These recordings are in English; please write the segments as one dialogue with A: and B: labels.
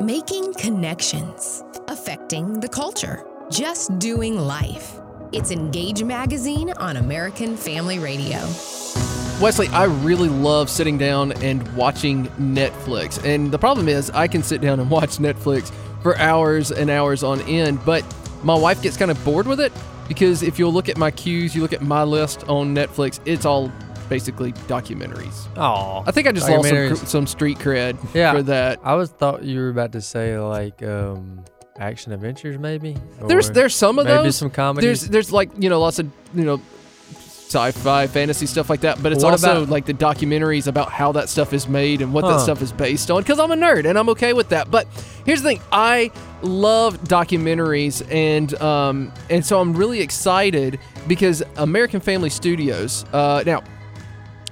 A: Making connections, affecting the culture, just doing life. It's Engage Magazine on American Family Radio.
B: Wesley, I really love sitting down and watching Netflix. And the problem is, I can sit down and watch Netflix for hours and hours on end, but my wife gets kind of bored with it because if you'll look at my cues, you look at my list on Netflix, it's all basically documentaries.
C: Oh,
B: I think I just lost some, some street cred
C: yeah,
B: for that.
C: I was thought you were about to say like um, action adventures, maybe.
B: There's there's some of
C: maybe
B: those.
C: some comedies.
B: There's there's like you know lots of you know sci-fi, fantasy stuff like that. But it's
C: What
B: also
C: about-
B: like the documentaries about how that stuff is made and what that stuff is based on. Because I'm a nerd and I'm okay with that. But here's the thing: I love documentaries, and um, and so I'm really excited because American Family Studios. Uh, now,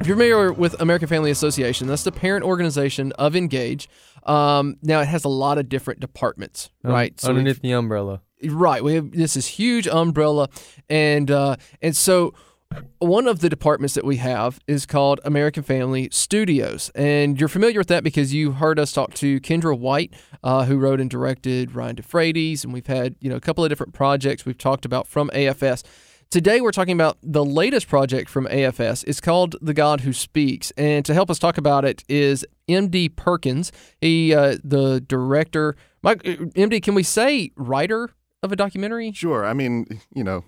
B: if you're familiar with American Family Association, that's the parent organization of Engage. Um, now it has a lot of different departments,
C: Um,
B: right? we've-
C: underneath the umbrella.
B: Right. We have this is huge umbrella, and uh, and so one of the departments that we have is called American Family Studios, and you're familiar with that because you heard us talk to Kendra White, uh, who wrote and directed Ryan DeFreitas, and we've had you know a couple of different projects we've talked about from AFS. Today we're talking about the latest project from AFS. It's called The God Who Speaks, and to help us talk about it is MD Perkins. He, uh, the director. Mike, uh, MD, can we say writer of a documentary?
D: Sure. I mean, you know,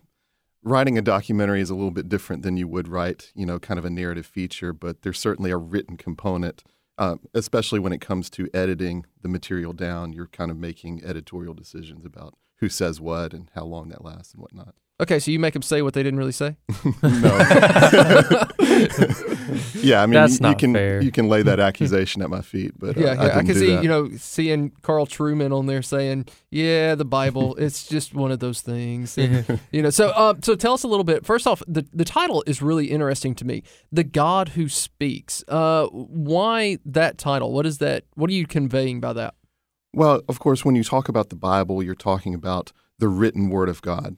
D: writing a documentary is a little bit different than you would write, you know, kind of a narrative feature, but there's certainly a written component, uh, especially when it comes to editing the material down. You're kind of making editorial decisions about who says what and how long that lasts and whatnot.
B: Okay, so you make them say what they didn't really say.
D: no. yeah, I mean,
C: That's
D: you, you
C: not
D: can
C: fair.
D: you can lay that accusation at my feet, but uh,
B: yeah,
D: I,
B: yeah. I,
D: didn't
B: can
D: do
B: see
D: that.
B: you know seeing Carl Trueman on there saying, "Yeah, the Bible, it's just one of those things." And, you know, so uh, so tell us a little bit. First off, the the title is really interesting to me. The God Who Speaks. Uh, why that title? What is that? What are you conveying by that?
D: Well, of course, when you talk about the Bible, you're talking about the written Word of God,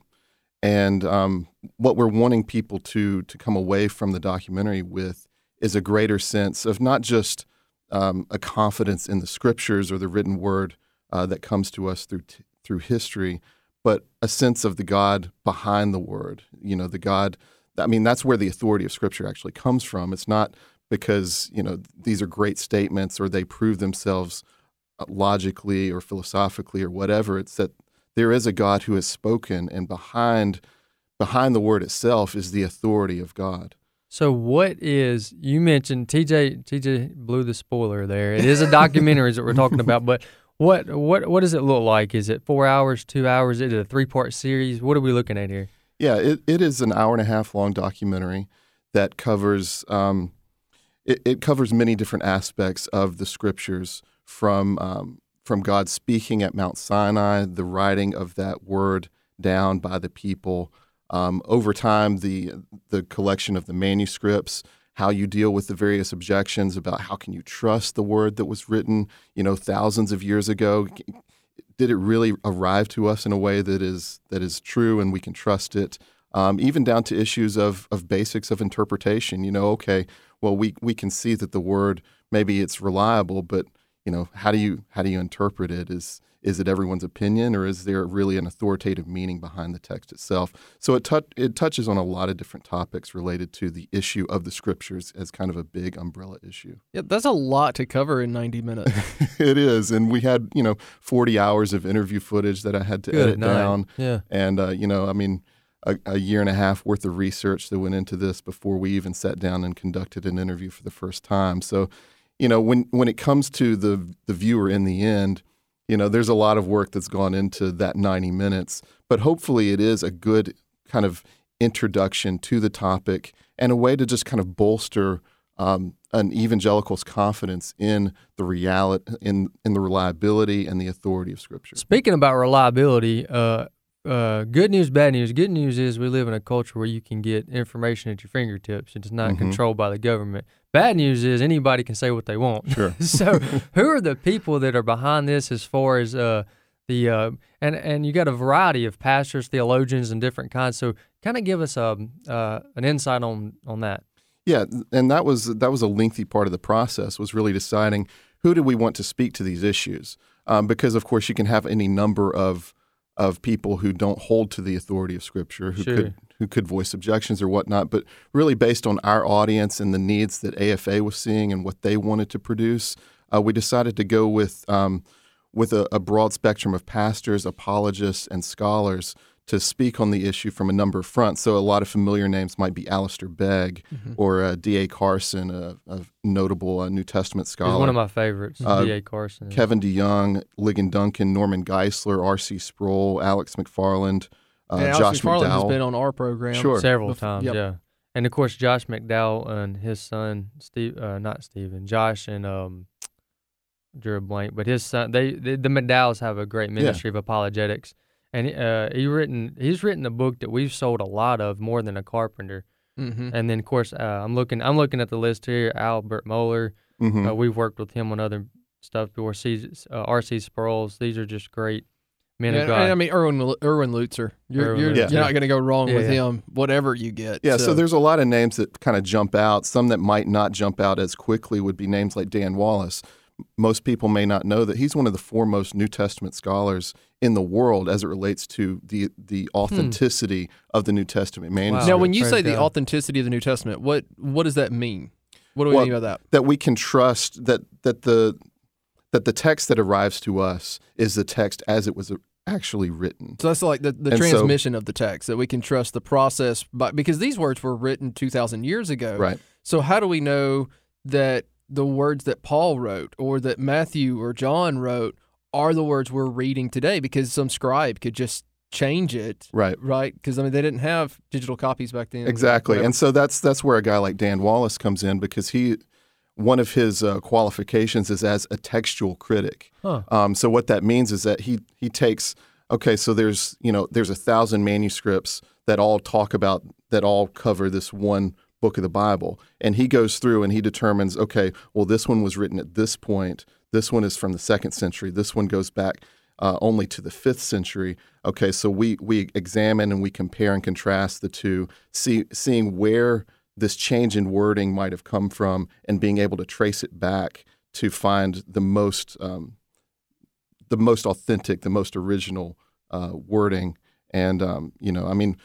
D: and um, what we're wanting people to to come away from the documentary with is a greater sense of not just um, a confidence in the Scriptures or the written Word uh, that comes to us through t- through history, but a sense of the God behind the Word. You know, the God. I mean, that's where the authority of Scripture actually comes from. It's not because you know these are great statements or they prove themselves uh, logically or philosophically or whatever. It's that there is a God who has spoken, and behind behind the word itself is the authority of God.
C: So what is you mentioned TJ TJ blew the spoiler there. It is a documentary that we're talking about, but what what what does it look like? Is it four hours, two hours? Is it a three part series? What are we looking at here?
D: Yeah, it, it is an hour and a half long documentary that covers um, it, it covers many different aspects of the scriptures from um, from God speaking at Mount Sinai, the writing of that word down by the people. Um, over time, the the collection of the manuscripts, how you deal with the various objections about how can you trust the word that was written, you know, thousands of years ago. Did it really arrive to us in a way that is that is true and we can trust it? Um, even down to issues of of basics of interpretation. You know, okay, well, we we can see that the word maybe it's reliable, but you know, how do you how do you interpret it? Is is it everyone's opinion, or is there really an authoritative meaning behind the text itself? So it tou- it touches on a lot of different topics related to the issue of the scriptures as kind of a big umbrella issue.
B: Yeah, that's a lot to cover in 90 minutes.
D: it is, and we had you know forty hours of interview footage that I had to
C: Good
D: edit
C: night.
D: down,
C: Yeah.
D: and uh, you know, I mean. A, a year and a half worth of research that went into this before we even sat down and conducted an interview for the first time. So, you know, when when it comes to the the viewer in the end, you know, there's a lot of work that's gone into that 90 minutes, but hopefully it is a good kind of introduction to the topic and a way to just kind of bolster um, an evangelical's confidence in the reality, in in the reliability and the authority of Scripture.
C: Speaking about reliability, uh, uh, good news, bad news. Good news is we live in a culture where you can get information at your fingertips. It's not
D: Mhm.
C: controlled by the government. Bad news is anybody can say what they want.
D: Sure.
C: so, who are the people that are behind this as far as uh, the uh, and and you got a variety of pastors, theologians, and different kinds. So, kind of give us a uh, an insight on on that.
D: Yeah, and that was that was a lengthy part of the process was really deciding who do we want to speak to these issues? Um, because of course you can have any number of of people who don't hold to the authority of Scripture, who
C: Sure.
D: could who could voice objections or whatnot. But really, based on our audience and the needs that AFA was seeing and what they wanted to produce, uh, we decided to go with um, with a, a broad spectrum of pastors, apologists, and scholars to speak on the issue from a number of fronts. So a lot of familiar names might be Alistair Begg or uh, D.A. Carson, a, a notable uh, New Testament
C: He's
D: scholar.
C: one of my favorites,
D: Uh,
C: D.A. Carson.
D: Kevin DeYoung, Ligon Duncan, Norman Geisler, R.C. Sproul, Alex McFarland, uh,
B: and Alex
D: Josh
B: McFarland has been on our program.
D: Sure.
C: several
B: Bef-
C: times,
B: yep.
C: yeah. And of course, Josh McDowell and his son, Steve, uh, not Steven, Josh and um, drew a blank, but his son, they, they the McDowells have a great ministry of apologetics, and uh, he written he's written a book that we've sold a lot of, more than a carpenter.
B: Mm-hmm.
C: And then of course, uh, I'm looking I'm looking at the list here. Albert Mohler,
D: Mhm.
C: uh, we've worked with him on other stuff before. C, uh, R.C. Sproles, these are just great men
B: Yeah,
C: of God.
B: and I mean, Erwin Erwin Lutzer. You're,
C: Erwin
B: you're,
D: Lutzer.
B: you're not going to go wrong
C: Yeah,
B: with
C: yeah.
B: him, whatever you get.
D: Yeah, so. there's a lot of names that kind of jump out. Some that might not jump out as quickly would be names like Dan Wallace. Most people may not know that he's one of the foremost New Testament scholars in the world as it relates to the the authenticity of the New Testament manuscript.
B: Now, when you
C: Praise
B: say the authenticity of the New Testament, what what does that mean? What do we
D: Well,
B: mean by that?
D: that we can trust that that the that the text that arrives to us is the text as it was actually written.
B: So that's like the, the
D: And so-
B: transmission of the text that we can trust the process, but because these words were written two thousand years ago,
D: Right.
B: So how do we know that the words that Paul wrote or that Matthew or John wrote are the words we're reading today? Because some scribe could just change it,
D: Right.
B: right? Because I mean they didn't have digital copies back then.
D: Exactly.
B: Whatever.
D: And so that's that's where a guy like Dan Wallace comes in because he one of his uh, qualifications is as a textual critic.
C: Huh.
D: Um, so what that means is that he he takes okay, so there's you know there's a thousand manuscripts that all talk about that all cover this one book of the Bible, and he goes through and he determines okay, well this one was written at this point, this one is from the second century, this one goes back uh, only to the fifth century. Okay, so we we examine and we compare and contrast the two, see seeing where this change in wording might have come from, and being able to trace it back to find the most um, the most authentic, the most original uh, wording. And um, you know, I mean,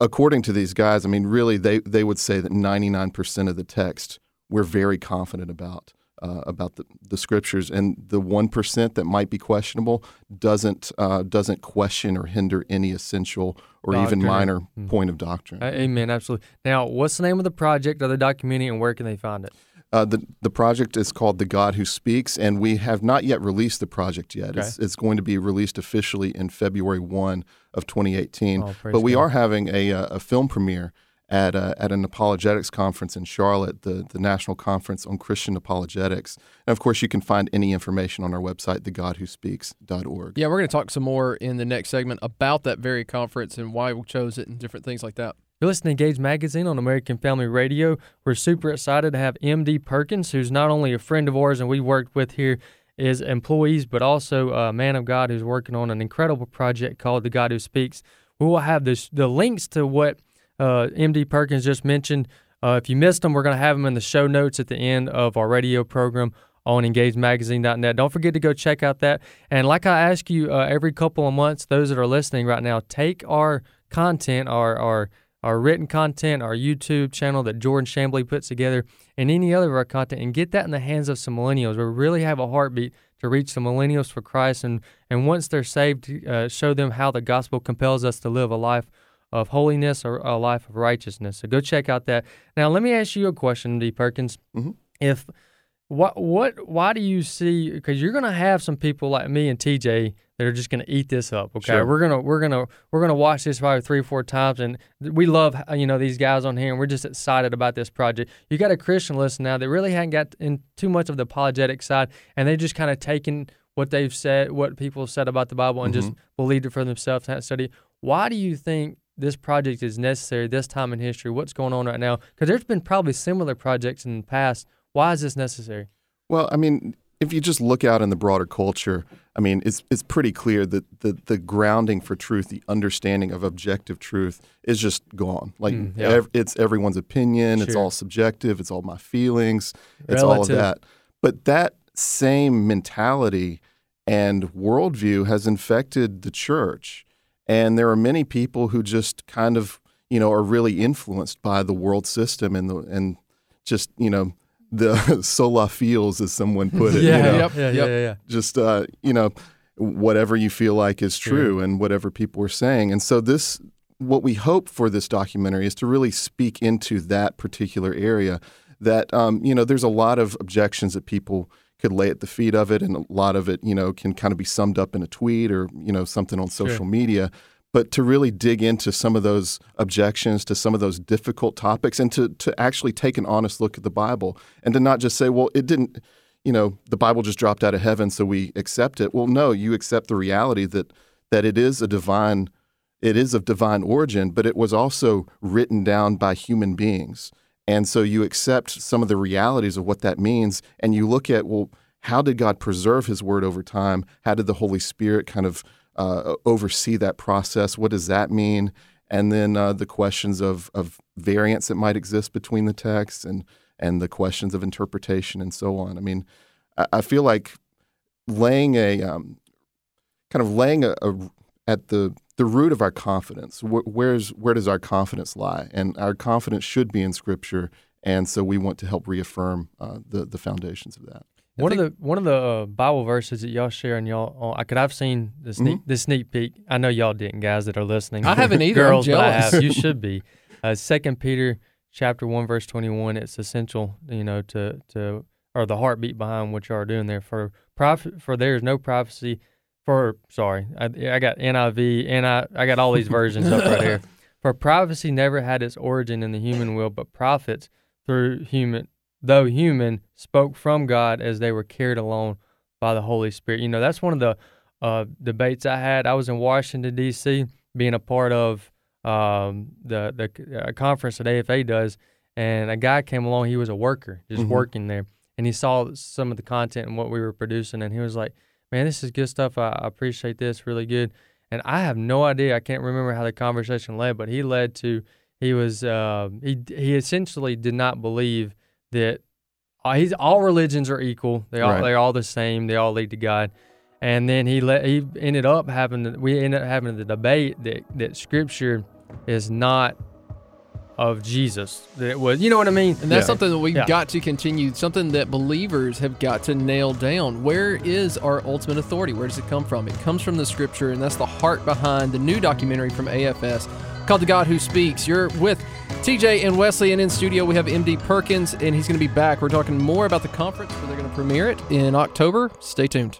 D: according to these guys, I mean, really, they they would say that ninety nine percent of the text we're very confident about. Uh, about the, the scriptures and the one percent that might be questionable doesn't uh, doesn't question or hinder any essential or even minor
C: Mm.
D: point of doctrine.
C: Amen. Absolutely. Now, what's the name of the project or the documentary, and where can they find it?
D: Uh, the the project is called The God Who Speaks, and we have not yet released the project yet. It's, it's going to be released officially in February one of 2018.
C: Oh,
D: but we
C: God.
D: are having a, uh, a film premiere at uh, at an apologetics conference in Charlotte, the the National Conference on Christian Apologetics. And of course, you can find any information on our website, thegodwhospeaks.org.
B: yeah, we're going to talk some more in the next segment about that very conference and why we chose it and different things like that.
C: You're listening to Engage Magazine on American Family Radio. We're super excited to have MD Perkins, who's not only a friend of ours and we worked with here as employees, but also a man of God who's working on an incredible project called The God Who Speaks. We will have this, the links to what uh, MD Perkins just mentioned. Uh, if you missed them, we're going to have them in the show notes at the end of our radio program on engagemagazine.net. Don't forget to go check out that. And like I ask you uh, every couple of months, those that are listening right now, take our content, our, our our written content, our YouTube channel that Jordan Shambly puts together, and any other of our content, and get that in the hands of some millennials. We really have a heartbeat to reach the millennials for Christ, and and once they're saved, uh, show them how the gospel compels us to live a life of holiness or a life of righteousness. So go check out that. Now, let me ask you a question, D. Perkins.
D: Mhm.
C: If what what why do you see? Because you're going to have some people like me and TJ that are just going to eat this up. Okay,
D: Sure.
C: we're gonna we're gonna we're gonna watch this probably three or four times, and we love uh, you know these guys on here, and we're just excited about this project. You got a Christian listen now that really hadn't got in too much of the apologetic side, and they just kind of taken what they've said, what people have said about the Bible, and just believed it for themselves and had study. Why do you think this project is necessary this time in history? What's going on right now? Because there's been probably similar projects in the past. Why is this necessary?
D: Well, I mean, if you just look out in the broader culture, I mean, it's it's pretty clear that the the grounding for truth, the understanding of objective truth, is just gone. Like
C: Mm, yeah.
D: ev- it's everyone's opinion. It's all subjective. It's all my feelings. It's all of that. But that same mentality and worldview has infected the church. And there are many people who just kind of, you know, are really influenced by the world system and the and just, you know, the sola feels as someone put it.
C: yeah,
D: you know?
B: Yep,
C: yeah,
B: yep.
C: yeah, yeah.
D: just uh, you know whatever you feel like is true and whatever people are saying and so this what we hope for this documentary is to really speak into that particular area that um, you know there's a lot of objections that people could lay at the feet of it and a lot of it you know can kind of be summed up in a tweet or you know something on social media but to really dig into some of those objections to some of those difficult topics and to to actually take an honest look at the bible and to not just say well it didn't you know, the Bible just dropped out of heaven, so we accept it. Well, no, you accept the reality that that it is a divine, it is of divine origin, but it was also written down by human beings, and so you accept some of the realities of what that means, and you look at well, how did God preserve His Word over time? How did the Holy Spirit kind of uh, oversee that process? What does that mean? And then uh, the questions of of variance that might exist between the texts and and the questions of interpretation and so on. I mean, I, I feel like laying a um, kind of laying a, a at the the root of our confidence. Wh- where's where does our confidence lie? And our confidence should be in Scripture, and so we want to help reaffirm uh, the the foundations of that.
C: One of the one of the uh, Bible verses that y'all share and y'all, uh, I could I've seen the sneak
D: Mm-hmm.
C: the sneak peek. I know y'all didn't, guys that are listening.
B: I haven't either.
C: Girls, but I have. You should be. Uh, Second Peter chapter one verse twenty one. It's essential, you know, to to or the heartbeat behind what y'all are doing there. For prophet, for there is no prophecy. For sorry, I, I got NIV and I I got all these versions up right here. For prophecy never had its origin in the human will, but prophets through human though human, spoke from God as they were carried along by the Holy Spirit. You know, that's one of the uh, debates I had. I was in Washington D.C. being a part of um, the the uh, conference that AFA does, and a guy came along. He was a worker, just
D: Mhm.
C: working there, and he saw some of the content and what we were producing, and he was like, "Man, this is good stuff. I, I appreciate this, really good." And I have no idea. I can't remember how the conversation led, but he led to he was uh, he he essentially did not believe that uh, he's all religions are equal. They all
D: Right.
C: they're all the same. They all lead to God. And then he let he ended up having the, we ended up having the debate that that Scripture is not of Jesus. That it was you know what I mean.
B: And that's
D: Yeah.
B: something that we've
C: Yeah.
B: got to continue, something that believers have got to nail down. Where is our ultimate authority? Where does it come from? It comes from the scripture, and that's the heart behind the new documentary from AFS called The God Who Speaks. You're with TJ and Wesley, and in studio we have MD Perkins, and he's going to be back. We're talking more about the conference where they're going to premiere it in October. Stay tuned.